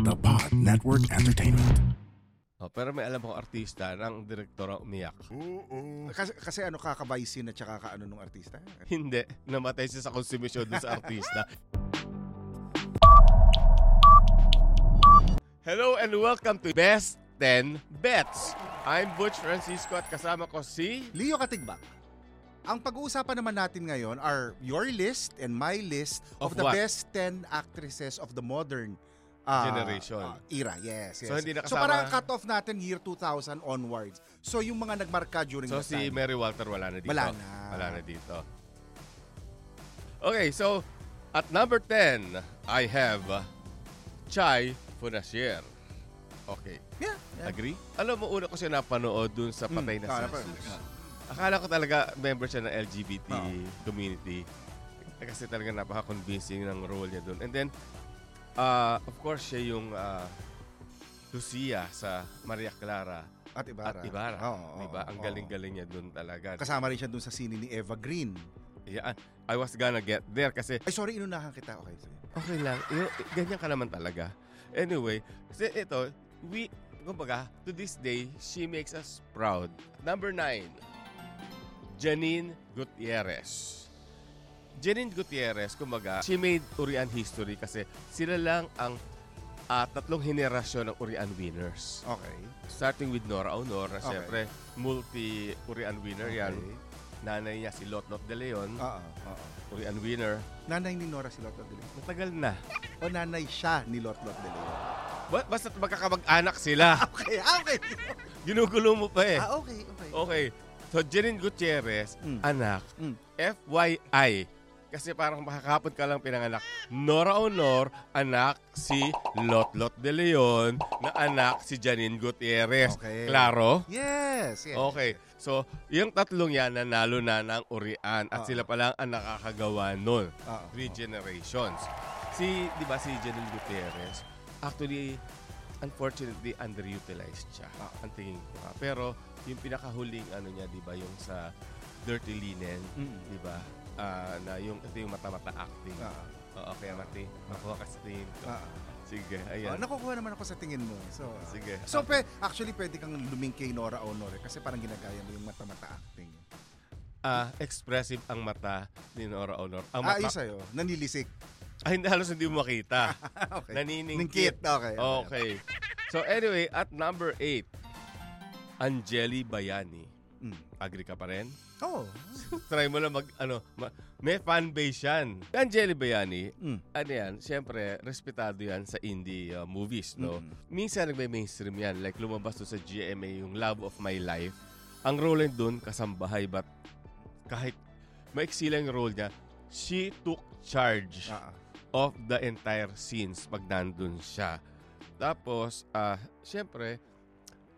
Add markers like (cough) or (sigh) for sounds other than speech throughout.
The Pod Network Entertainment. Oh, pero may alam akong artista na ang direktor ang umiyak. Kasi, kasi ano kakabaisin at saka kaano nung artista? (laughs) Hindi. Namatay siya sa konsumisyon dun sa (laughs) artista. Hello and welcome to Best 10 Bets. I'm Butch Francisco at kasama ko si... Leo Katigbak. Ang pag-uusapan naman natin ngayon are your list and my list of, Of the what? best 10 actresses of the modern ah, Generation. ah, era. Yes, yes. So, hindi so nakasama- parang cut-off natin year 2000 onwards. So yung mga nagmarka during So that si time. Mary Walter wala na dito. Wala na. Wala na dito. Okay, so at number 10, I have uh, Chai Funasier. Okay. Yeah. yeah. Agree? Alam mo, una ko siya napanood dun sa Patay Mm, na ah, sa napanood. Akala ko talaga member siya ng LGBT Oo. community. Eh, Kasi talaga napaka-convincing ng role niya dun. And then, uh, of course, siya yung uh, Lucia sa Maria Clara At Ibarra. at Ibarra. Oo, diba? oo, Ang oo. galing-galing niya dun talaga. Kasama rin siya dun sa sine ni Eva Green. Yeah, I was gonna get there kasi Ay, sorry, inunahan kita. Okay, sige. okay lang. Y- ganyan ka naman talaga. Anyway, kasi ito, we, kumbaga, to this day, she makes us proud. Number nine, Janine Gutierrez. Janine Gutierrez, kumbaga, she made Urian history kasi sila lang ang ah, tatlong henerasyon ng Urian winners. Okay. Starting with Nora Honor, na Okay. siyempre, multi-Urian winner yan. Nanay niya si Lotlot de Leon, Oo, oo. Urian winner. Nanay ni Nora si Lotlot de Leon. Matagal na. O nanay siya ni Lotlot de Leon. Ba- basta magkakamag-anak sila. (laughs) Okay, ah, okay. (laughs) Ginugulo mo pa eh. ah, okay, okay. Okay. So, Janine Gutierrez, Mm. anak. Mm. FYI. Kasi parang makakapon ka lang pinanganak. Nora Honor, anak si Lotlot de Leon, na anak si Janine Gutierrez. Okay. Klaro? Yes, yes. Okay. So, yung tatlong yan, nanalo na ng Urian. At Oo. sila pa lang ang nakakagawa nun. Oo. Three generations. Si, di ba, si Janine Gutierrez, actually, unfortunately, underutilized siya. Ang tingin ko. Pero, yung pinakahuling ano niya, di ba, yung sa Dirty Linen, Mm. di ba, ah, na yung, ito yung mata-mata acting. Ah. Oo, kaya mati, makuha ka sa tingin ko. Ah. Sige, Oh, ayan. nakukuha naman ako sa tingin mo. So, Sige. So, pe, actually, pwede kang luming kay Nora Honor eh, kasi parang ginagaya mo yung mata-mata acting. Ah, expressive ang mata ni Nora Honor. Ang Ah, mata, yun sa'yo. Nanilisik. ay, hindi, halos hindi mo makita. (laughs) okay. Naniningkit. Ningkit. Okay. Okay. So anyway, at number 8, Angeli Bayani. Mm. Agree ka pa rin? Oh. (laughs) Try mo lang mag, ano, ma- may fan base yan. Angeli Bayani, Mm. ano yan, siyempre, respetado yan sa indie uh, movies, no? Mm. Minsan nagme-mainstream yan. Like, lumabas to sa GMA yung Love of My Life. Ang role niya doon, kasambahay, but kahit maiksi lang yung role niya, she took charge ah. of the entire scenes pag nandun siya. Tapos, ah, siyempre,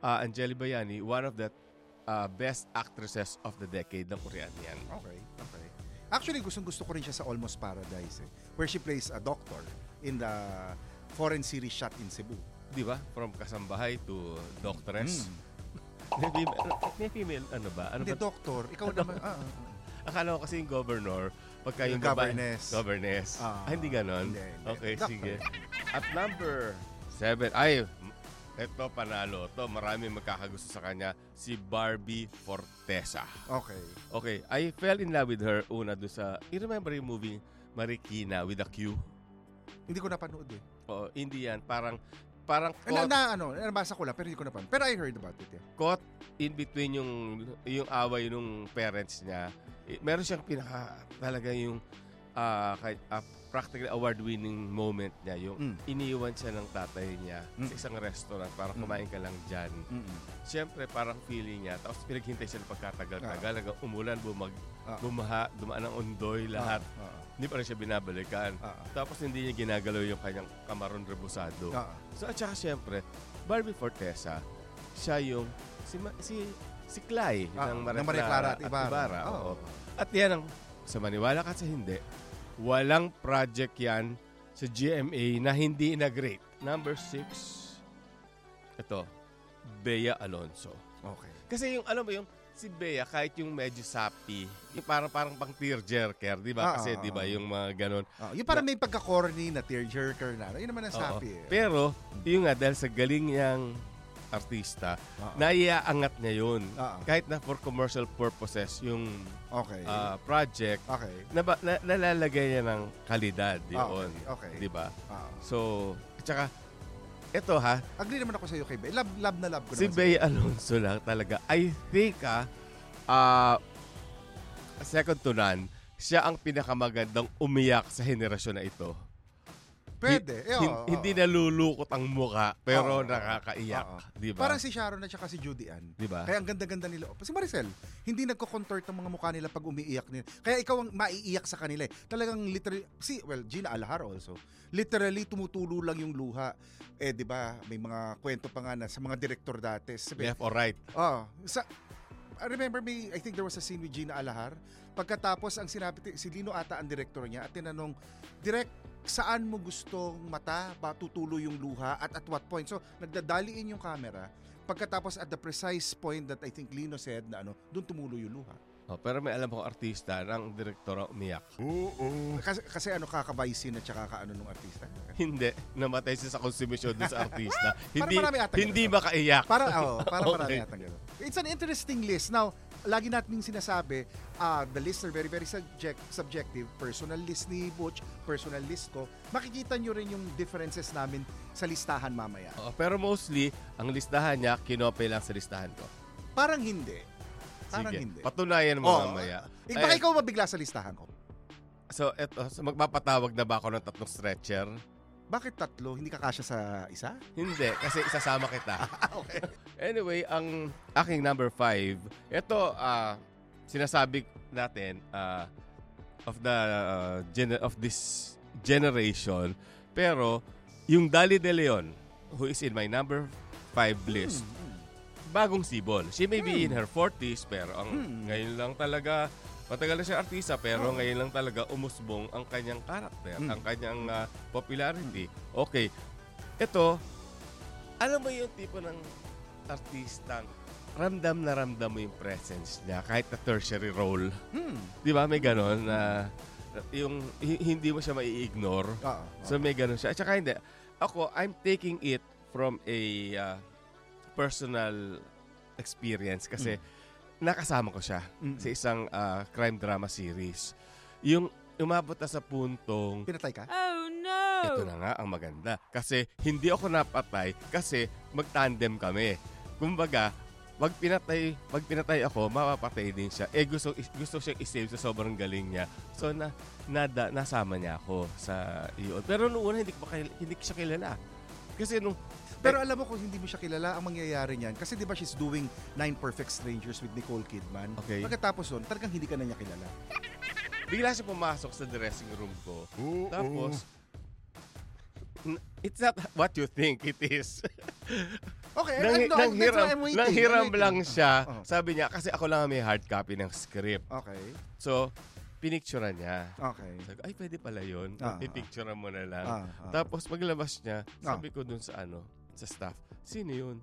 ah, Angeli Bayani, one of the ah, best actresses of the decade ng Korean yan. Okay. Okay. Actually, gustong gusto ko rin siya sa Almost Paradise eh, where she plays a doctor in the foreign series shot in Cebu. Di ba? From kasambahay to doctoress. Mm. (laughs) May, female, may female, ano ba? Ano Hindi, ba? doctor. Ikaw naman. Ah, ah, ah. Akala ko kasi yung governor, pagka yung Yung babae- governess. Governess. Ah. ah, hindi ganon? Hindi, hindi. Okay, Doctor. sige. At number seven, ay, ito panalo to. Marami magkakagusto sa kanya. Si Barbie Fortesa. Okay. Okay, I fell in love with her una do sa, you remember yung movie Marikina with a Q? Hindi ko napanood eh. O, hindi yan. Parang, parang Eh, Na, caught, na, ano, nabasa ko lang pero hindi ko napanood. Pero I heard about it. Yeah. caught in between yung, yung away nung parents niya. Eh, meron siyang pinaka, talaga yung ah, kay- ah, practically award-winning moment niya. Yung Mm. iniwan siya ng tatay niya sa Mm. isang restaurant para Mm. kumain ka lang dyan. Mm-mm. Siyempre, parang feeling niya. Tapos pinaghintay siya ng pagkatagal-tagal. Hanggang umulan, bumag, Ah. bumaha, dumaan ng undoy, lahat. Ah, ah, Hindi pa rin siya binabalikan. ah, ah. Tapos hindi niya ginagalaw yung kanyang kamaron rebusado. Ah, ah. So at saka siyempre, Barbie Fortesa, siya yung si si si Clay Ah, ng Maria, Clara, at Ibarra. oo. Oo. At yan ang sa maniwala ka sa hindi, walang project yan sa GMA na hindi na-great. Number six, ito, Bea Alonso. Okay. Kasi yung, alam mo yung, si Bea, kahit yung medyo sappy, yung parang, parang pang tearjerker, di ba? Ah, Kasi, ah, di ba, ah. yung mga ganon. Ah, yung parang may pagka-corny na tearjerker na. Yun naman ang sapi eh. Pero, yun nga, dahil sa galing niyang artista, Ah, naiaangat niya yun. ah. Kahit na for commercial purposes, yung Okay. ah, project, okay. na, na, nalalagay niya ng kalidad Ah, yun. okay. okay. Di ba? Ah. So, at saka, eto ha, Agree naman ako sa iyo kay Bea. Love, love na love ko si naman. Bea Alonso lang talaga. I think ah, ah, second to none, siya ang pinakamagandang umiyak sa henerasyon na ito. Pwede. Eh, Hin- oo, hindi oo. nalulukot ang muka, pero Oo, nakakaiyak. oo. Di ba? Parang si Sharon at saka si Judy Ann. Di ba? Kaya ang ganda-ganda nila. Si Maricel, hindi nagko-contort ang mga mukha nila pag umiiyak nila. Kaya ikaw ang maiiyak sa kanila eh. Talagang literally, si, well, Gina Alhar also. Literally, tumutulo lang yung luha. Eh, di ba, may mga kwento pa nga na sa mga direktor dati. Sabi, Left or right. Oh, sa I remember me, I think there was a scene with Gina Alahar. Pagkatapos ang sinabi si Lino ata ang director niya at tinanong, "Direk, saan mo gustong mata ba yung luha at at what point?" So, nagdadaliin yung camera. Pagkatapos at the precise point that I think Lino said na ano, doon tumulo yung luha. Oh, pero may alam ko artista na ang direktor ang umiyak. Kasi, kasi ano kakabaisin at saka kaano nung artista. Hindi. Namatay siya sa konsumisyon dun sa artista. (laughs) hindi marami hindi ganun. makaiyak. Para oh, para Okay. marami yata ganun. It's an interesting list. Now, lagi natin sinasabi, ah, the lists are very very subject, subjective. Personal list ni Butch, personal list ko. Makikita nyo rin yung differences namin sa listahan mamaya. Oo, pero mostly, ang listahan niya, kinopay lang sa listahan ko. Parang hindi. Parang Sige, hindi. patunayan mo Oh, mamaya. Eh, baka Ayan. ikaw mabigla sa listahan ko. So, eto, so magpapatawag na ba ako ng tatlong stretcher? Bakit tatlo? Hindi ka kasya sa isa? Hindi, kasi isasama kita. (laughs) okay. Anyway, ang aking number five, ito, ah, sinasabi natin, ah, of the ah, gener- of this generation, pero yung Dali De Leon, who is in my number five list, bagong sibol. She may be in her 40s, pero ang Hmm. ngayon lang talaga, matagal na siya artista, pero Oh. ngayon lang talaga umusbong ang kanyang karakter, Hmm. ang kanyang ah, popularity. Okay, ito, alam mo yung tipo ng artistang ramdam na ramdam mo yung presence niya kahit na tertiary role. Hmm. Di ba? May ganon na yung hi- hindi mo siya mai-ignore. Oo. So may ganun siya. At saka hindi. Ako, I'm taking it from a uh, personal experience kasi nakasama ko siya Mm. sa isang uh, crime drama series. Yung umabot na sa puntong Pinatay ka? Oh no! ito na nga ang maganda. Kasi hindi ako napatay kasi mag-tandem kami. Kumbaga, wag pinatay, wag pinatay ako, mapapatay din siya. Eh gusto gusto siyang i-save sa sobrang galing niya. So na nada nasama niya ako sa iyon. Pero noong una hindi ko pa kail- hindi ko siya kilala. Kasi nung Pero alam mo kung hindi mo siya kilala, ang mangyayari niyan, kasi di ba she's doing Nine Perfect Strangers with Nicole Kidman. Okay. Pagkatapos nun, talagang hindi ka na niya kilala. bigla siya pumasok sa dressing room ko. Tapos n- It's not what you think it is. (laughs) Okay, nang, I know, nang that's I'm waiting. nang hiram I'm waiting. lang siya. Oh. Sabi niya, kasi ako lang ang may hard copy ng script. Okay. So, pinicturean niya. Okay. Sabi ko, ay, pwede pala yun. Ah. Pipicturean mo na lang. Ah, ah. Tapos paglabas niya, Ah. sabi ko dun sa ano, sa staff, sino yun?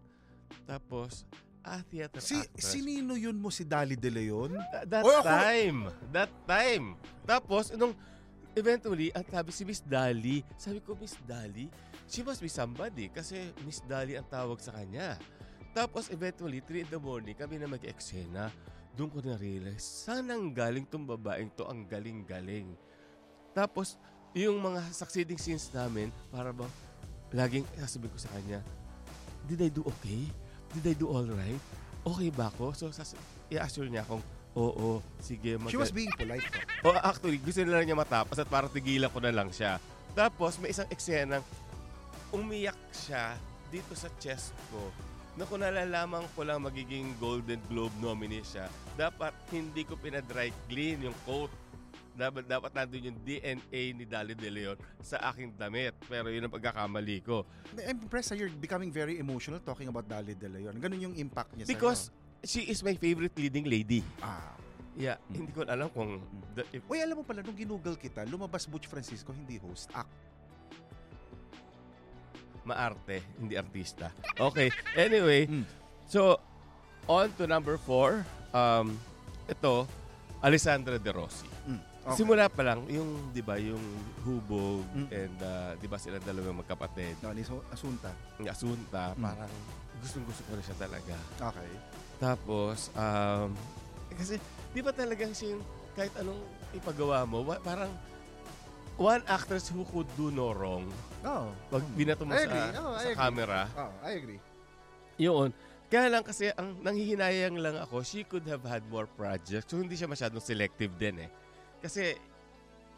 Tapos, ah, theater si, actress. sinino yun mo si Dali De Leon? Th- that Oy, ako- time. That time. Tapos, nung eventually, ang sabi si Miss Dali, sabi ko, Miss Dali, she must be somebody kasi Miss Dali ang tawag sa kanya. Tapos, eventually, 3 in the morning, kami na mag-eksena. Doon ko na-realize, saan ang galing tong babaeng to? Ang galing-galing. Tapos, yung mga succeeding scenes namin, para ba, laging sasabihin ko sa kanya, did I do okay? Did I do all right? Okay ba ako? So, sas- i-assure niya akong, oo, sige. She mag- was being polite. po. Oh, actually, gusto na lang niya matapos at parang tigilan ko na lang siya. Tapos, may isang eksenang umiyak siya dito sa chest ko na kung nalalaman ko lang magiging Golden Globe nominee siya, dapat hindi ko pinadry clean yung coat. Dapat, dapat nandun yung DNA ni Dali De Leon sa aking damit. Pero yun ang pagkakamali ko. I'm impressed that you're becoming very emotional talking about Dali De Leon. Ganun yung impact niya Because sa'yo. she is my favorite leading lady. Ah. Yeah, hindi ko alam kung... the- if- Uy, alam mo pala, nung ginugol kita, lumabas Butch Francisco, hindi host, act. maarte, hindi artista. Okay, anyway, Mm. so on to number four. Um, ito, Alessandra De Rossi. Mm. Okay. Simula pa lang, yung, di ba, yung hubog Mm. and, uh, di ba, sila dalawang magkapatid. No, ni So- Asunta. Yung asunta, Mm. parang gustong-gusto ko na siya talaga. Okay. Tapos, um, kasi, di ba talagang siya yung kahit anong ipagawa mo, wa- parang one actress who could do no wrong. Oh. Pag binato mo I sa, agree. Oh, I sa agree. camera, Oh, I agree. Yun. Kaya lang kasi ang nanghihinayang lang ako, she could have had more projects. So hindi siya masyadong selective din eh. Kasi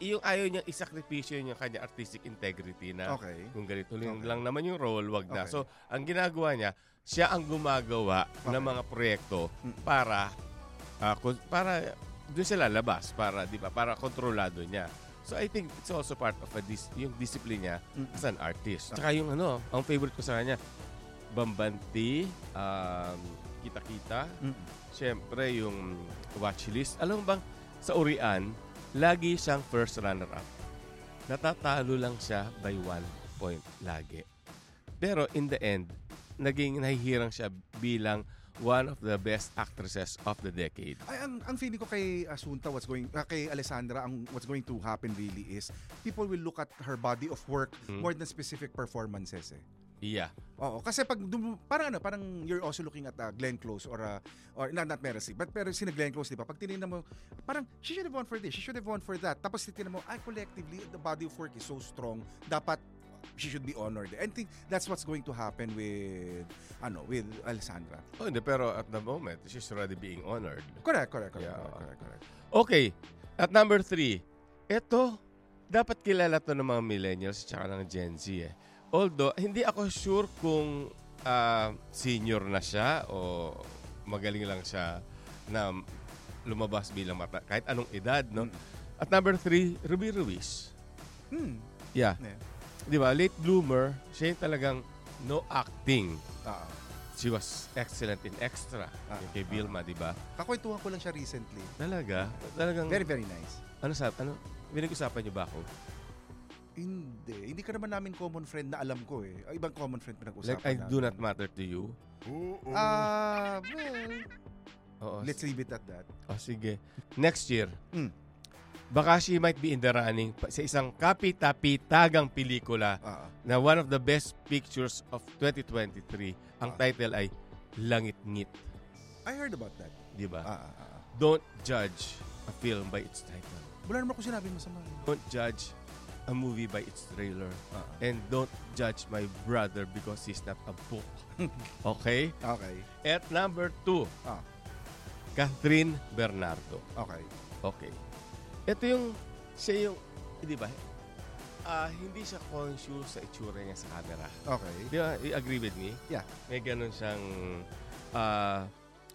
yung ayaw niyang isakripisyo yung kanya artistic integrity na Okay. kung ganito lang, Okay. lang naman yung role, wag na. Okay. So ang ginagawa niya, siya ang gumagawa ng Okay. mga proyekto Mm. para kun- para doon siya lalabas para 'di ba para kontrolado niya. So I think it's also part of a dis- yung discipline niya Mm. as an artist. Tsaka yung ano, ang favorite ko sa kanya, Bambanti, um, Kita-Kita, Mm. syempre yung watchlist. Alam mo bang, sa Urian, lagi siyang first runner-up. Natatalo lang siya by one point lagi. Pero in the end, naging nahihirang siya bilang one of the best actresses of the decade. Ay, ang, ang feeling ko kay Asunta, what's going, ah, kay Alessandra, ang what's going to happen really is people will look at her body of work Mm. more than specific performances eh. Yeah. Oo, kasi pag dum- parang ano, parang you're also looking at uh, Glenn Close or uh, or not not Mercy, but pero si Glenn Close, di ba? Pag tinignan mo, parang she should have won for this, she should have won for that. Tapos titignan mo, ay collectively the body of work is so strong, dapat she should be honored. And think that's what's going to happen with ano, with Alessandra. Oh, hindi, pero at the moment, she's already being honored. Correct, correct, correct, Yeah. correct, correct, correct. Okay. At number three, ito, dapat kilala to ng mga millennials at ng Gen Z eh. Although, hindi ako sure kung ah, senior na siya o magaling lang siya na lumabas bilang mata, kahit anong edad, no? Mm. At number three, Ruby Ruiz. Hmm. Yeah. Yeah. Di ba? Late bloomer, siya yung talagang no acting. Ah, She was excellent in extra. Ah, yung kay Vilma, di ba? kakwentuhan ko lang siya recently. Talaga? Talagang, Very, very nice. ano sa, ano, pinag-usapan niyo ba ako? Hindi. Hindi ka naman namin common friend na alam ko eh. Ah, Ibang common friend pinag-usapan Like, I do not matter to you? Ah, well, Oo. let's leave it at that. Oh, sige. Next year, Mm. baka she might be in the running pa- sa isang kapitapitagang pelikula Ah, na one of the best pictures of 2023. Ang Ah. title ay Langit-ngit. I heard about that. Di ba? Ah, ah, ah. Don't judge a film by its title. Wala naman ako sinabi masama. Don't judge a movie by its trailer. Ah, And don't judge my brother because he's not a book. (laughs) okay? okay. At number two, Ah, Catherine Bernardo. okay. Okay. Ito yung, siya yung, eh, di ba? Ah, hindi siya conscious sa itsura niya sa camera. Okay. Di ba? You agree with me? Yeah. May ganun siyang, ah,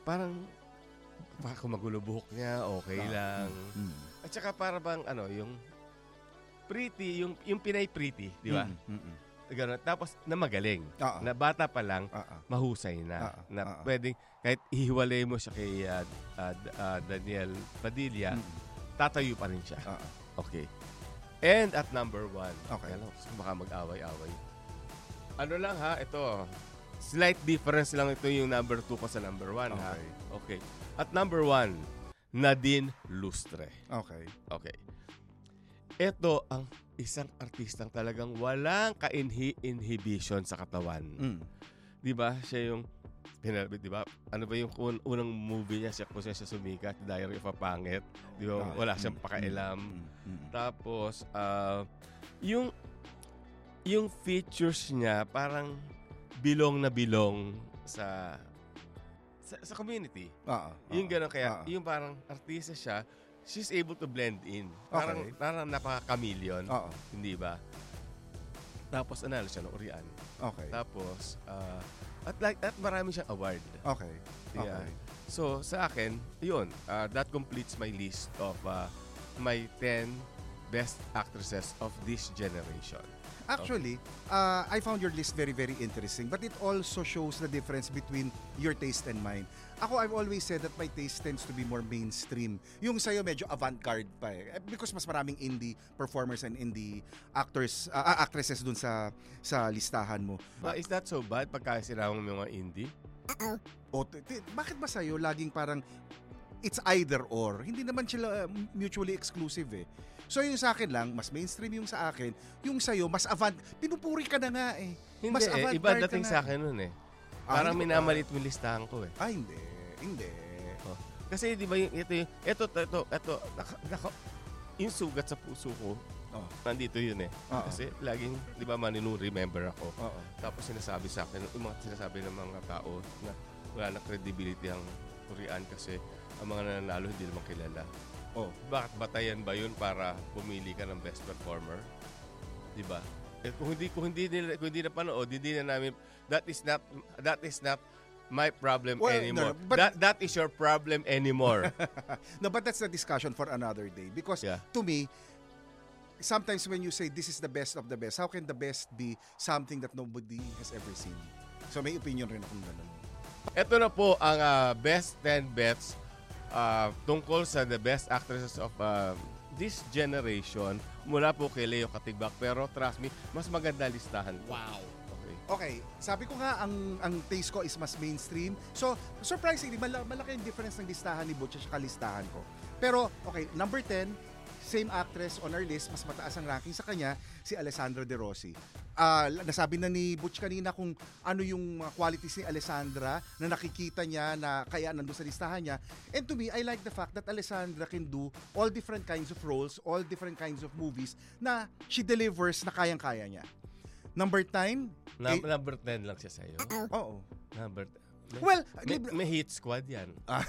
parang, baka kung magulo buhok niya, okay Ah, lang. Mm. At saka para bang, ano, yung pretty, yung, yung Pinay pretty, di ba? Mm, mm, mm. Ganun. Tapos, na magaling. Ah. Na bata pa lang, ah. mahusay na. Ah, na ah. pwedeng, kahit ihiwalay mo siya kay ah, D- ah, Daniel Padilla, Mm. tatayo pa rin siya. Ah, Okay. And at number one, Okay. Alam, baka mag-away-away. Ano lang ha, ito. Slight difference lang ito yung number two ko sa number one ha. Okay. Okay. At number one, Nadine Lustre. okay. Okay. Ito ang isang artistang talagang walang ka-inhibition sa katawan. Mm. 'Di ba? Siya yung pinalabit, 'di ba? Ano ba yung un- unang movie niya siya kung siya, sumikat, Diary of a Pangit. 'Di ba? Ah, Wala siyang mm, pakailam. mm, mm. Tapos ah, yung yung features niya parang bilong na bilong sa sa, sa community. Ah, Yung gano'n kaya, ah. yung parang artista siya, she's able to blend in. Parang, Okay. parang napaka-chameleon. Oo. Hindi ba? Tapos analo siya ng Urian. Okay. Tapos, ah, at like, at marami siyang award. Okay. Yeah. Okay. So, sa akin, yun, ah, that completes my list of ah, my 10 best actresses of this generation. Actually, uh, I found your list very, very interesting. But it also shows the difference between your taste and mine. Ako, I've always said that my taste tends to be more mainstream. Yung sa'yo medyo avant-garde pa eh. Eh, Because mas maraming indie performers and indie actors, uh, actresses dun sa sa listahan mo. But is that so bad pagka yung mga indie? O, t- t- bakit ba sa'yo laging parang it's either or? Hindi naman sila uh, mutually exclusive eh. So yung sa akin lang, mas mainstream yung sa akin. Yung sa'yo, mas avant. Pinupuri ka na nga eh. Hindi Mas eh. Iba avant-garde ka dating sa akin nun eh. Ah, Parang hindi minamalit mo yung listahan ko eh. Ah, hindi. Hindi. Kasi di ba yung ito yung ito ito ito, ito naka, naka, yung sugat sa puso ko. Oh. Nandito yun eh. Oo. Kasi laging, di ba maninu remember ako. Oo. Tapos sinasabi sa akin, yung mga sinasabi ng mga tao na wala na credibility ang Korean kasi ang mga nananalo hindi naman kilala. Oh. Bakit batayan ba yun para pumili ka ng best performer? Di ba? Eh, kung hindi kung hindi nila kung hindi na panood, hindi na namin that is not that is not my problem Well, anymore. no, but- that that is your problem anymore. (laughs) No, but that's a discussion for another day. Because Yeah. to me, sometimes when you say this is the best of the best, how can the best be something that nobody has ever seen? So may opinion rin akong ganun. Ito na po ang ah, best 10 bets ah, tungkol sa the best actresses of ah, this generation mula po kay Leo Katigbak. Pero trust me, mas maganda listahan ko. Wow. Okay. Sabi ko nga ang ang taste ko is mas mainstream. So, surprisingly, mala- malaki yung difference ng listahan ni Butch at listahan ko. Pero, okay, number 10, same actress on our list, mas mataas ang ranking sa kanya, si Alessandra De Rossi. Ah, nasabi na ni Butch kanina kung ano yung mga qualities ni Alessandra na nakikita niya na kaya nandun sa listahan niya. And to me, I like the fact that Alessandra can do all different kinds of roles, all different kinds of movies na she delivers na kayang-kaya niya. Number 9, Num- number 10 lang siya sa'yo. Oo. Number may, Well, may, may hit squad yan. (laughs) Ah,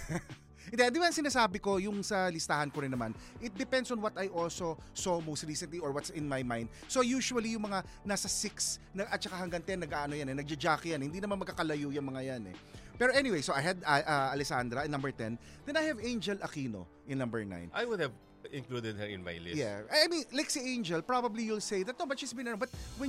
Hindi, di ba sinasabi ko, yung sa listahan ko rin naman, it depends on what I also saw most recently or what's in my mind. So usually yung mga nasa 6 na, at saka hanggang 10, nag-ano yan eh, nagja-jockey yan. Hindi naman magkakalayo yung mga yan eh. Pero anyway, so I had uh, uh, Alessandra in number 10. Then I have Angel Aquino in number 9. I would have included her in my list. Yeah. I mean, like si Angel, probably you'll say that, no, but she's been around. But when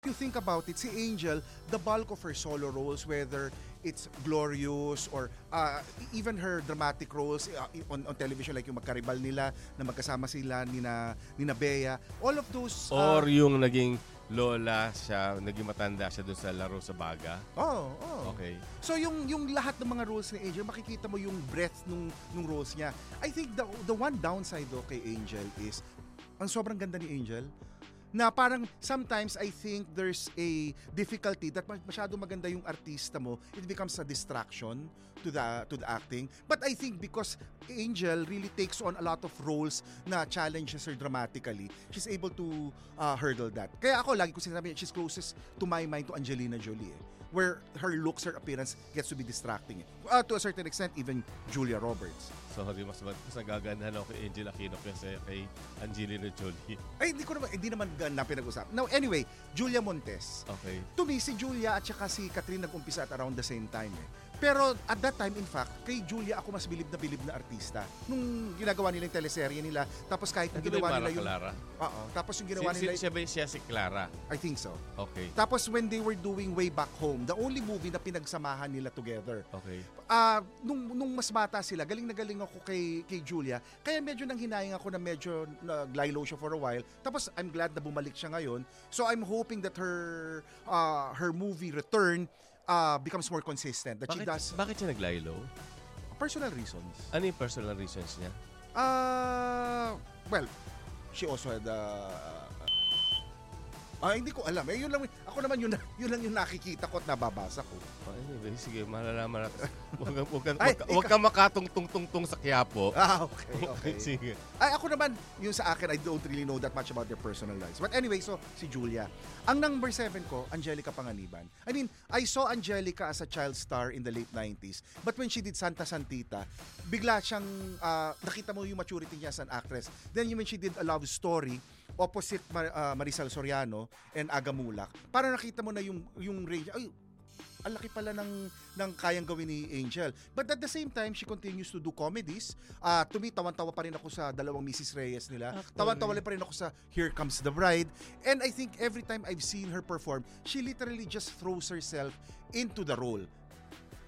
If you think about it, si Angel, the bulk of her solo roles, whether it's glorious or uh, even her dramatic roles uh, on, on television like yung magkaribal nila na magkasama sila ni na, ni na Bea, all of those... uh, Or yung naging lola siya, naging matanda siya doon sa laro sa baga. Oh, oh. Okay. So yung yung lahat ng mga roles ni Angel, makikita mo yung breadth nung nung roles niya. I think the the one downside though kay Angel is ang sobrang ganda ni Angel na parang sometimes I think there's a difficulty that masyado maganda yung artista mo, it becomes a distraction to the to the acting. But I think because Angel really takes on a lot of roles na challenges her dramatically, she's able to uh, hurdle that. Kaya ako lagi ko sinasabi, she's closest to my mind to Angelina Jolie. Eh where her looks, her appearance gets to be distracting. Uh, to a certain extent, even Julia Roberts. Sorry, mas, mas nagagandahan ako kay Angel Aquino kasi kay Angelina Jolie. Ay, hindi ko naman, hindi naman na pinag-usap. Now, anyway, Julia Montes. Okay. To me, si Julia at saka si Catherine nag-umpisa at around the same time eh. Pero at that time, in fact, kay Julia ako mas bilib na bilib na artista. Nung ginagawa nila yung teleserye nila, tapos kahit yung ginawa nila yung... Clara? Oo. Tapos yung ginawa Si, si, nila... siya ba siya si Clara? I think so. Okay. Tapos when they were doing Way Back Home, the only movie na pinagsamahan nila together. Okay. Ah, nung nung mas bata sila, galing na galing ako kay kay Julia. Kaya medyo nang hinayang ako na medyo naglaylo siya for a while. Tapos I'm glad na bumalik siya ngayon. So I'm hoping that her uh, her movie Return uh, becomes more consistent. That Bakit, she does bakit siya naglaylo? personal reasons. Ano yung personal reasons niya? Uh, well, she also had uh, Ah, hindi ko alam. Eh, yun lang, ako naman yun, (laughs) yun lang yung nakikita ko at nababasa ko. Oh, anyway, sige, malalaman natin. Huwag ka, huwag ka, Ay, huwag ka, makatungtong-tungtong sa Quiapo. Ah, okay, (laughs) okay. sige. Ay, ako naman, yung sa akin, I don't really know that much about their personal lives. But anyway, so, si Julia. Ang number seven ko, Angelica Panganiban. I mean, I saw Angelica as a child star in the late 90s. But when she did Santa Santita, bigla siyang, uh, nakita mo yung maturity niya as an actress. Then when she did A Love Story, opposite Mar- uh, Marisol Soriano and Aga Mulak, parang nakita mo na yung, yung range. Ay, ang laki pala ng, ng kayang gawin ni Angel. But at the same time, she continues to do comedies. Uh, to me, tawan-tawa pa rin ako sa dalawang Mrs. Reyes nila. Tawan-tawa pa rin ako sa Here Comes the Bride. And I think every time I've seen her perform, she literally just throws herself into the role.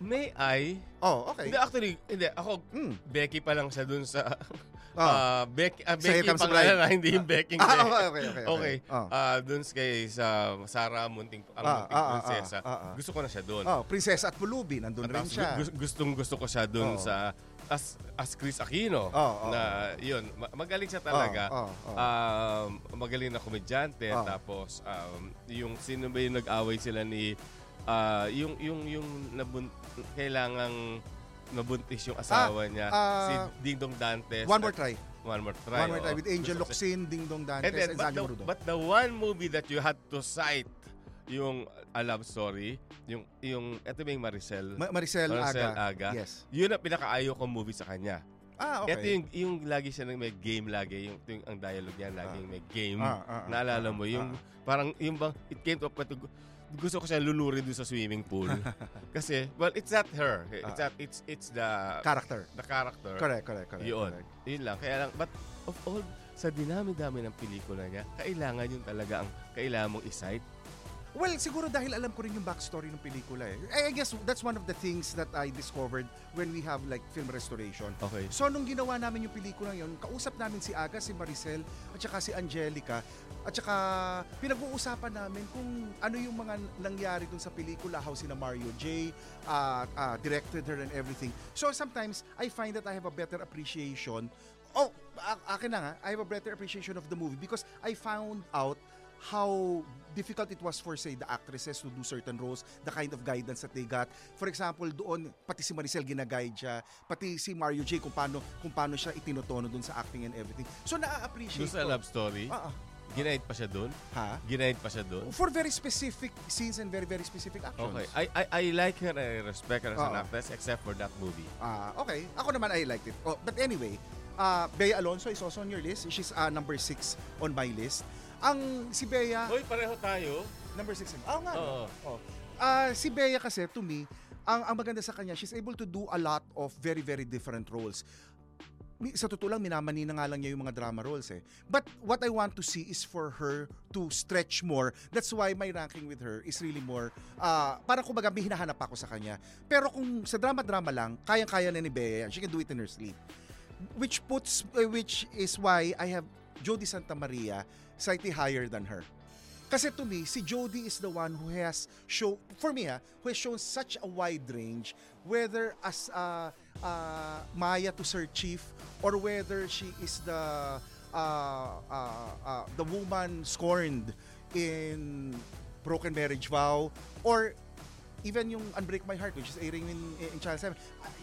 May I? Oh, okay. Hindi, actually, hindi. Ako, Mm. Becky pa lang siya dun sa... (laughs) Oh. ah, ah, Sa Here Becky the pangalan na, hindi yung Becky. Ah, okay, okay, okay, okay. Okay. Oh. Ah, dun sa kay sa Sarah Munting, ang Ah, Munting ah, ah, Prinsesa. ah, ah. Gusto ko na siya dun. Oh, Prinsesa at Pulubi, nandun rin Tapos siya. gu- gustong gusto ko siya dun Oo. sa as as Chris Aquino Oo, oo. na yun ma- magaling siya talaga Oo, oo, oo. um, magaling na komedyante Oo. tapos um, yung sino ba yung nag-away sila ni ah, yung yung yung nabun, kailangang nabuntis yung asawa niya ah, si Ding Dong Dantes One more try. One more try One more try with Angel Locsin, Ding Dong Dantes, And then, and but, the, Marudo. but the one movie that you had to cite yung A Love Story, yung yung ito yung Maricel? Ma- Maricel, Maricel Aga. Aga. Yes. Yun ang pinakaayaw kong movie sa kanya. Ah, okay. Ito yung, yung lagi siya nang may game lagi, yung, yung ang dialogue niya laging may game. Ah, ah, ah, Naalala ah, mo, yung ah. parang, yung bang, it came to a point, gusto ko siya lulurin doon sa swimming pool. (laughs) Kasi, well, it's not her. It's Ah. not, it's, it's the, Character. the character. Correct, correct, correct. Yun. correct. Yun lang. Kaya lang, but of all, sa dinami-dami ng pelikula niya, kailangan yun talaga ang kailangan mong isight. Well, siguro dahil alam ko rin yung backstory ng pelikula eh. I I guess that's one of the things that I discovered when we have like film restoration. Okay. So nung ginawa namin yung pelikula yun, kausap namin si Aga, si Maricel, at saka si Angelica, at saka pinag-uusapan namin kung ano yung mga nangyari dun sa pelikula, how sina Mario J. uh, uh, directed her and everything. So sometimes I find that I have a better appreciation Oh, a- akin na nga, I have a better appreciation of the movie because I found out how difficult it was for say the actresses to do certain roles, the kind of guidance that they got. For example, doon pati si Maricel ginaguide siya, pati si Mario J kung paano kung paano siya itinotono doon sa acting and everything. So Doon na-appreciate sa ko. love story, Ah, ah. ginaid pa siya doon? Ha? Ginaid pa siya doon? For very specific scenes and very very specific actions. Okay. I, I, I like her, I respect her as an Oo. actress except for that movie. Ah, okay. Ako naman I liked it. Oh, but anyway, uh, Bea Alonso is also on your list. She's uh, number 6 on my list. Ang si Bea Hoy, pareho tayo. Number 6. Oh, nga. no? Oo. Oh. Ah, si Bea kasi, to me, ang, ang maganda sa kanya, she's able to do a lot of very, very different roles. Mi- Sa totoo lang, minamani na nga lang niya yung mga drama roles eh. But what I want to see is for her to stretch more. That's why my ranking with her is really more, ah parang kumbaga may hinahanap ako sa kanya. Pero kung sa drama-drama lang, kayang-kaya na ni Bea yan. She can do it in her sleep. Which puts, uh, which is why I have Jodie Santa Maria slightly higher than her. Kasi to me, si Jodie is the one who has show for me ah, who has shown such a wide range whether as uh, uh, Maya to Sir Chief or whether she is the uh, uh, uh, the woman scorned in Broken Marriage Vow or even yung Unbreak My Heart which is airing in, in Channel 7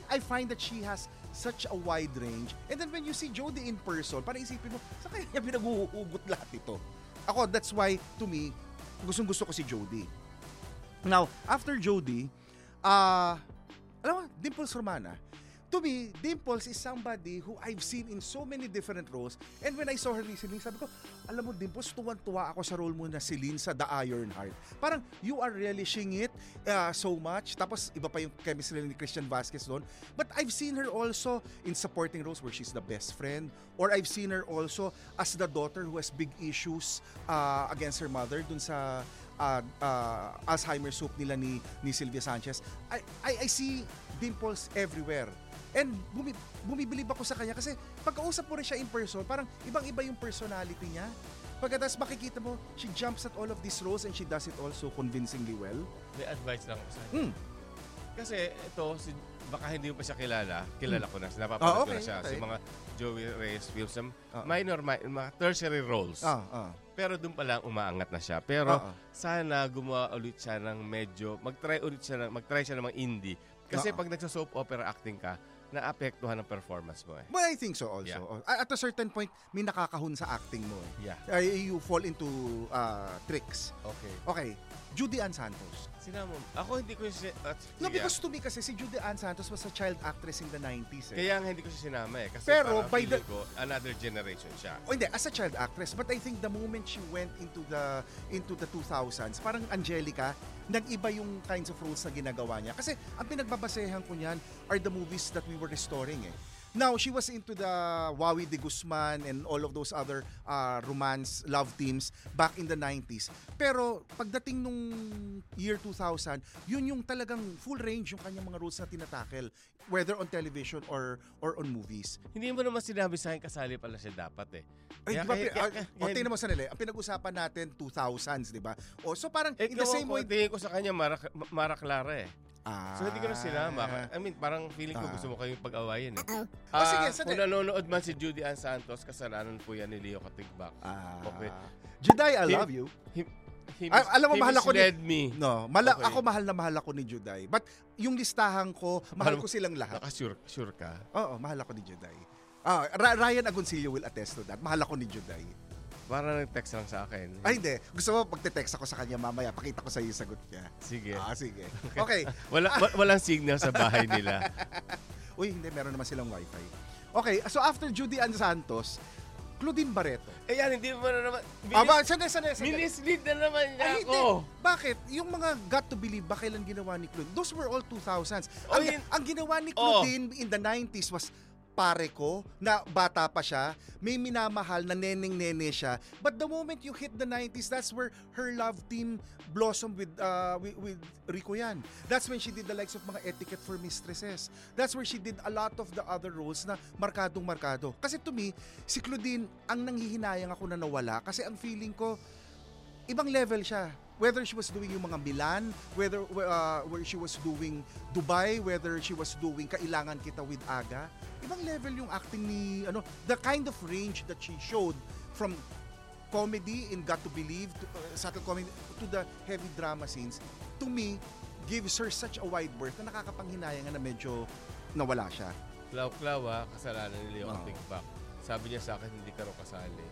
I, I find that she has such a wide range. And then when you see Jodie in person parang isipin mo sa kanya niya pinaghuhugot lahat ito? Ako that's why to me gustong gusto ko si Jodie now after Jodie uh, alam mo Dimples Romana to me, Dimples is somebody who I've seen in so many different roles. And when I saw her recently, sabi ko, alam mo, Dimples, tuwan-tuwa ako sa role mo na si Lynn sa The Iron Heart. Parang, you are relishing it uh, so much. Tapos, iba pa yung chemistry ni Christian Vasquez doon. But I've seen her also in supporting roles where she's the best friend. Or I've seen her also as the daughter who has big issues uh, against her mother dun sa uh, uh, Alzheimer's soup nila ni, ni Sylvia Sanchez. I, I, I see dimples everywhere. And bumi, bumibilib ako sa kanya kasi pagkausap mo rin siya in person, parang ibang-iba yung personality niya. Pagkatapos makikita mo, she jumps at all of these roles and she does it also convincingly well. May advice lang ako sa kanya. Hmm. Kasi ito, si, baka hindi mo pa siya kilala. Kilala ko na. Napapanood Ah, ko okay, na siya. okay. Si mga Joey Reyes films, some Ah. minor, mi- mga tertiary roles. Ah, ah. Pero doon pa lang umaangat na siya. Pero Ah, ah. sana gumawa ulit siya ng medyo, mag-try ulit siya, ng, mag-try siya ng mga indie. Kasi Ah, ah. pag nagsa-soap opera acting ka, naapektuhan ang performance mo eh. Well, I think so also. Yeah. At a certain point, may nakakahon sa acting mo. eh. Yeah. Uh, you fall into uh, tricks. Okay. Okay, Judy Ann Santos. Sinama mo. Ako hindi ko siya... Uh, No, because to me kasi si Judy Ann Santos was a child actress in the 90s. Eh. Kaya nga hindi ko siya sinama eh. Kasi Pero by the- ko, another generation siya. O hindi, as a child actress, but I think the moment she went into the into the 2000s, parang Angelica, nag-iba yung kinds of roles na ginagawa niya. Kasi ang pinagbabasehan ko niyan are the movies that we were restoring eh. Now, she was into the Wawi de Guzman and all of those other uh, romance love themes back in the 90s. Pero pagdating nung year 2000, yun yung talagang full range yung kanyang mga roles na tinatakel whether on television or or on movies. Hindi mo naman sinabi sa akin kasali pala siya dapat eh. Ay, di ba, ah, o, tingnan mo sanali, ang pinag-usapan natin 2000s, di ba? O, so parang Eh, in the same way, tingin ko sa kanya, Mara, Mara Clara eh. Ah, So hindi ko na sinama. I mean, parang feeling ko Ah. gusto mo kayong pag-awayin eh. Oh, sige, Ah, sandali. kung nanonood man si Judy Ann Santos, kasalanan po yan ni Leo Katigbak. Ah, Okay. Juday, I Him- love you. He, he, Ah, alam mo, he mahal ako ni- misled me. No, mala, Okay. ako mahal na mahal ako ni Juday. But yung listahan ko, mahal Mahal- ko silang lahat. Nakasure sure ka. Oo, mahal ako ni Juday. Ah, Ra- Ryan Agoncillo will attest to that. Mahal ako ni Juday. Parang nag-text lang sa akin. Ay, hindi. Gusto mo, pagte-text ako sa kanya mamaya, pakita ko sa iyo yung sagot niya. Sige. Ah, sige. (laughs) Okay. Wala, wa- walang signal sa bahay nila. (laughs) Uy, hindi. Meron naman silang wifi. Okay, so after Judy Ann Santos, Claudine Barreto. eh yan, hindi mo na naman... Ah, ba, sandali, sandali, sandali. Minislead na naman niya Ay, ako. hindi. Bakit? Yung mga got to believe ba kailan ginawa ni Claudine? Those were all 2000s. Oh, Ang, yun- ang ginawa ni Oh. Claudine in the 90s was pare ko, na bata pa siya, may minamahal na neneng-nene siya. But the moment you hit the 90s, that's where her love team blossomed with, uh, with, with Rico Yan. That's when she did the likes of mga etiquette for mistresses. That's where she did a lot of the other roles na markadong-markado. Kasi to me, si Claudine, ang nanghihinayang ako na nawala kasi ang feeling ko, ibang level siya. Whether she was doing yung mga Milan, whether uh, where she was doing Dubai, whether she was doing Kailangan Kita with Aga, ibang level yung acting ni ano, the kind of range that she showed from comedy in Got to Believe to uh, subtle comedy to the heavy drama scenes to me gives her such a wide berth na nakakapanghinayang na medyo nawala siya. Klaw-klaw ah, kasalanan ni Leo Oo. Katigbak. Sabi niya sa akin, hindi ka raw kasali.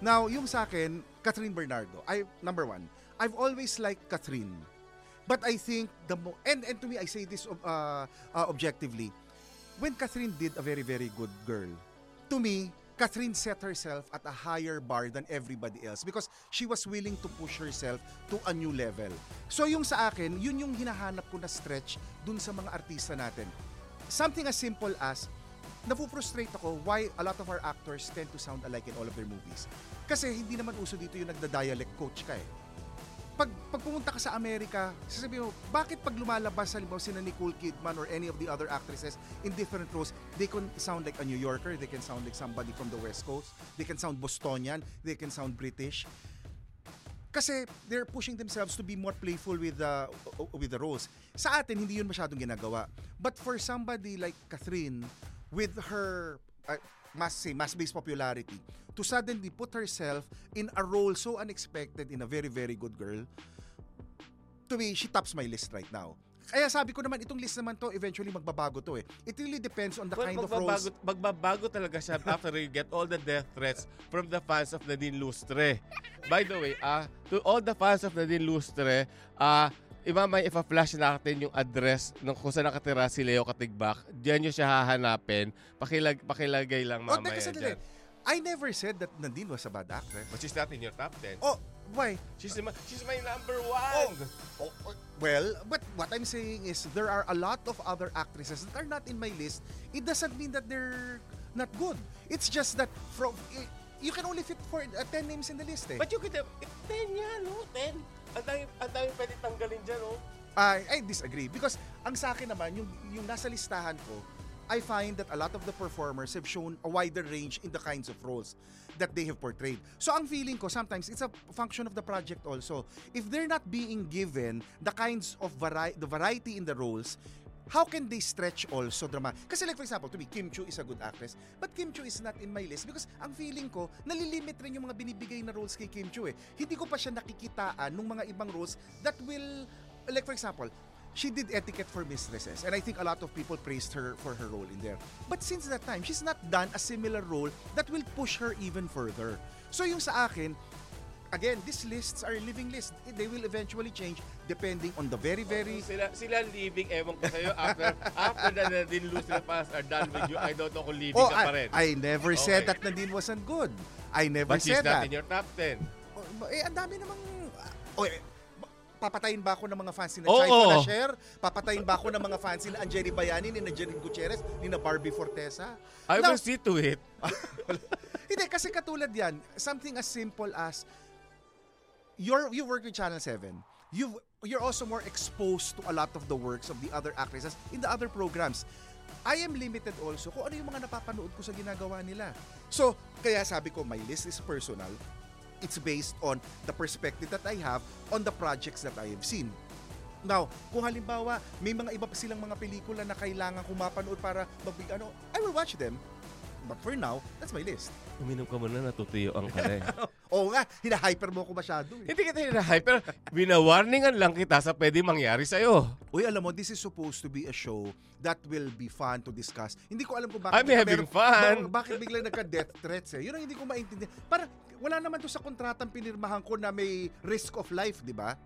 Now, yung sa akin, Catherine Bernardo, I number one, I've always liked Catherine. But I think the mo and and to me I say this uh, uh, objectively. When Catherine did a very very good girl, to me, Catherine set herself at a higher bar than everybody else because she was willing to push herself to a new level. So yung sa akin, yun yung hinahanap ko na stretch dun sa mga artista natin. Something as simple as, napuprustrate ako why a lot of our actors tend to sound alike in all of their movies. Kasi hindi naman uso dito yung nagda-dialect coach ka eh pag, pag pumunta ka sa Amerika, sasabihin mo, bakit pag lumalabas, halimbawa sina Nicole Kidman or any of the other actresses in different roles, they can sound like a New Yorker, they can sound like somebody from the West Coast, they can sound Bostonian, they can sound British. Kasi they're pushing themselves to be more playful with the with the roles. Sa atin hindi yun masyadong ginagawa. But for somebody like Catherine with her uh, mass say mass-based popularity to suddenly put herself in a role so unexpected in a very very good girl to me she tops my list right now kaya sabi ko naman itong list naman to eventually magbabago to eh it really depends on the Well, kind of roles magbabago talaga siya after you get all the death threats from the fans of Nadine Lustre. By the way, ah to all the fans of Nadine Lustre, ah imamay ipa-flash natin yung address ng kung saan nakatira si Leo Katigbak. Diyan nyo siya hahanapin. Pakilag, pakilagay lang oh, mamaya teka, dyan. I never said that Nadine was a bad actress But she's not in your top 10. oh why She's, my, she's my number one. Oh, oh, well, but what I'm saying is there are a lot of other actresses that are not in my list. It doesn't mean that they're not good. It's just that from you can only fit for uh, 10 names in the list eh. But you could have, 10 yan, no? 10. Ang dami, ang dami pwede tanggalin dyan, no? I, I disagree because ang sa akin naman yung yung nasa listahan ko I find that a lot of the performers have shown a wider range in the kinds of roles that they have portrayed. So ang feeling ko sometimes it's a function of the project also. If they're not being given the kinds of vari- the variety in the roles, how can they stretch also drama? Kasi like for example, to me, Kim Chu is a good actress, but Kim Chu is not in my list because ang feeling ko, nalilimit rin yung mga binibigay na roles kay Kim Chu eh. Hindi ko pa siya nakikitaan ng mga ibang roles that will, like for example, she did etiquette for mistresses and I think a lot of people praised her for her role in there. But since that time, she's not done a similar role that will push her even further. So yung sa akin, again, these lists are living lists. They will eventually change depending on the very, very... Sila, sila living, ewan ko sa'yo, after, (laughs) after the Nadine Lustre fans are done with you, I don't know kung living Oh, ka pa rin. I never said Okay. that Nadine wasn't good. I never But she's said not that. in your top 10. Oh, Eh, ang dami namang... Oh, eh, papatayin ba ako ng mga fans ni Oo. Chai Panasher? Papatayin ba ako ng mga fans ni Angeli Bayani, ni Janine Gutierrez, ni na Barbie Fortesa? I Now- will see to it. (laughs) Hindi, kasi katulad yan, something as simple as you're, you work with Channel 7, you you're also more exposed to a lot of the works of the other actresses in the other programs. I am limited also kung ano yung mga napapanood ko sa ginagawa nila. So, kaya sabi ko, my list is personal. It's based on the perspective that I have on the projects that I have seen. Now, kung halimbawa, may mga iba pa silang mga pelikula na kailangan kong mapanood para magbig ano, I will watch them. But for now, that's my list. Uminom ka muna, natutuyo ang ka na eh. (laughs) Oo nga, hina-hyper mo ako masyado eh. Hindi kita hinahype, pero binawarningan lang kita sa pwede mangyari sa'yo. Uy, alam mo, this is supposed to be a show that will be fun to discuss. Hindi ko alam kung bakit... I'm having meron- fun. ba- bakit biglang nagka-death threats eh. Yun ang hindi ko maintindihan. Para, wala naman to sa kontratang pinirmahan ko na may risk of life, di ba?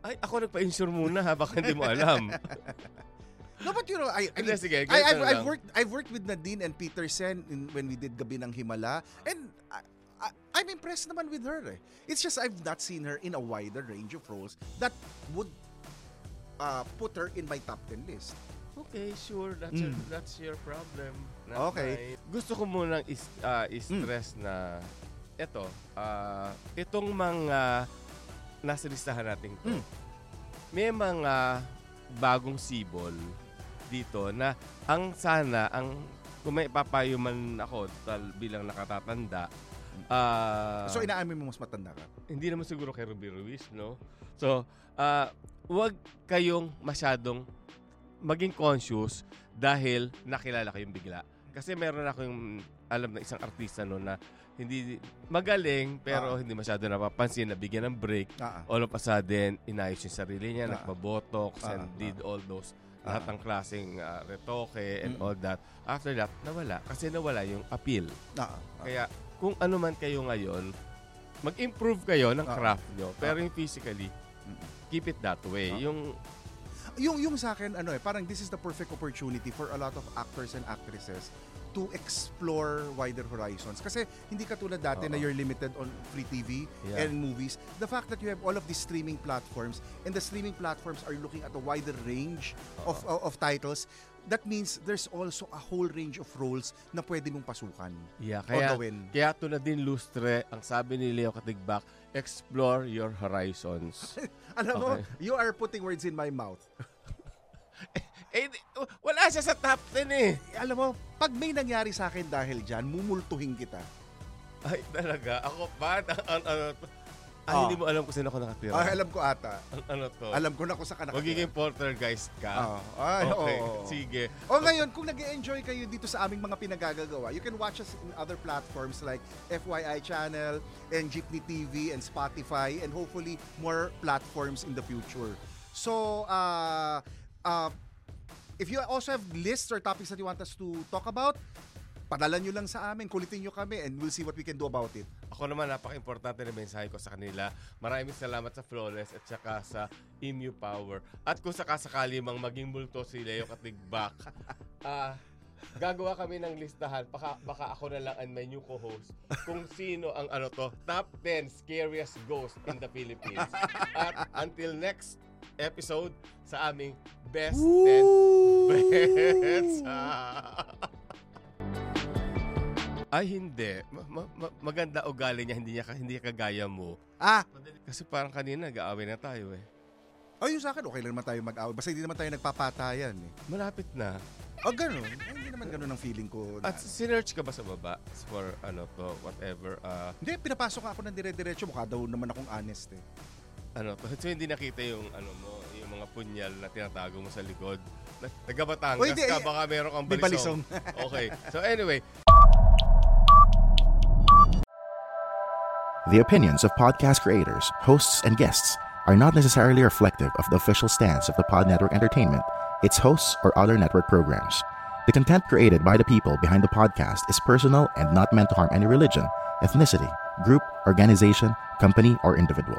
Ay, ako nagpa-insure muna ha, baka hindi mo alam. (laughs) No, but you know, I, I mean, sige, I, I've, I've worked, I've worked with Nadine and Peterson in, when we did Gabi ng Himala, and I, I, I'm impressed naman with her. Eh. It's just I've not seen her in a wider range of roles that would uh, put her in my top 10 list. Okay, sure. That's, your, that's your problem. not. Okay. mine. Gusto ko munang is, ah, i-stress na ito, ah, itong mga nasa listahan natin to, Mm. may mga bagong sibol dito na ang sana, ang kung may papayo man ako tal, bilang nakatatanda, ah, so, inaamin mo mas matanda ka. hindi naman siguro kay Ruby Ruiz, no? So, ah, wag kayong masyadong maging conscious dahil nakilala kayong bigla. Kasi meron akong alam na isang artista no na hindi magaling pero Ah. hindi masyado napapansin, nabigyan ng break. Ah. All of a sudden, inayos yung sarili niya, Ah. nagpa-botox Ah, and did all those lahat Ah. ng klaseng ah, retoke and Mm. all that. After that, nawala. Kasi nawala yung appeal. Ah, ah. Kaya kung ano man kayo ngayon, mag-improve kayo ng Ah. craft nyo. Pero yung physically, keep it that way. Yung yung yung sa akin ano eh parang this is the perfect opportunity for a lot of actors and actresses to explore wider horizons. Kasi hindi katulad dati na Oo. you're limited on free TV Yeah. and movies. The fact that you have all of these streaming platforms and the streaming platforms are looking at a wider range of, of, of titles, that means there's also a whole range of roles na pwede mong pasukan. Yeah, O kaya, gawin. kaya na din lustre, ang sabi ni Leo Katigbak, explore your horizons. (laughs) Alam mo, Okay. you are putting words in my mouth. (laughs) eh, wala siya sa top 10 eh. Alam mo, pag may nangyari sa akin dahil dyan, mumultuhin kita. Ay, talaga. Ako ba? Ang, ang, ano to? Ay, Ah. hindi mo alam kung saan ako nakatira. Ay, alam ko ata. Ano to? Alam ko na kung saan ka nakatira. Magiging poltergeist ka. Ah, ay, okay, oo. sige. O ngayon, kung nag enjoy kayo dito sa aming mga pinagagagawa, you can watch us in other platforms like FYI Channel and Jeepney TV and Spotify and hopefully more platforms in the future. So, uh, uh, if you also have lists or topics that you want us to talk about, padala nyo lang sa amin, kulitin nyo kami, and we'll see what we can do about it. Ako naman, napaka-importante na mensahe ko sa kanila. Maraming salamat sa Flawless at saka sa Emu Power. At kung sakasakali mang maging multo si Leo Katigbak, (laughs) ah, gagawa kami ng listahan. Baka, baka ako na lang and my new co-host kung sino ang ano to, top 10 scariest ghost in the Philippines. (laughs) At until next episode sa aming Best 10 Bets. Ay, hindi. Ma- ma- ma- maganda ugali niya, hindi niya ka- hindi kagaya mo. Ah, Kasi parang kanina nag-aaway na tayo eh. oh, yung sa akin, okay lang naman tayo mag-away. Basta hindi naman tayo nagpapatayan. Eh. Malapit na. O, ganun. Ay, hindi naman ganun ang feeling ko. na- At sinerch ka ba sa baba for ano to, whatever, uh, Hindi, pinapasok ako ng dire-diretso. Mukha daw naman akong honest eh. ano to. (laughs) So hindi nakita yung ano mo, punyal na tinatago mo sa likod. Na- Taga-Batangas Oh, ka, baka meron kang may balisong. balisong. (laughs) okay. So anyway, The opinions of podcast creators, hosts, and guests are not necessarily reflective of the official stance of the Pod Network Entertainment, its hosts, or other network programs. The content created by the people behind the podcast is personal and not meant to harm any religion, ethnicity, group, organization, company, or individual.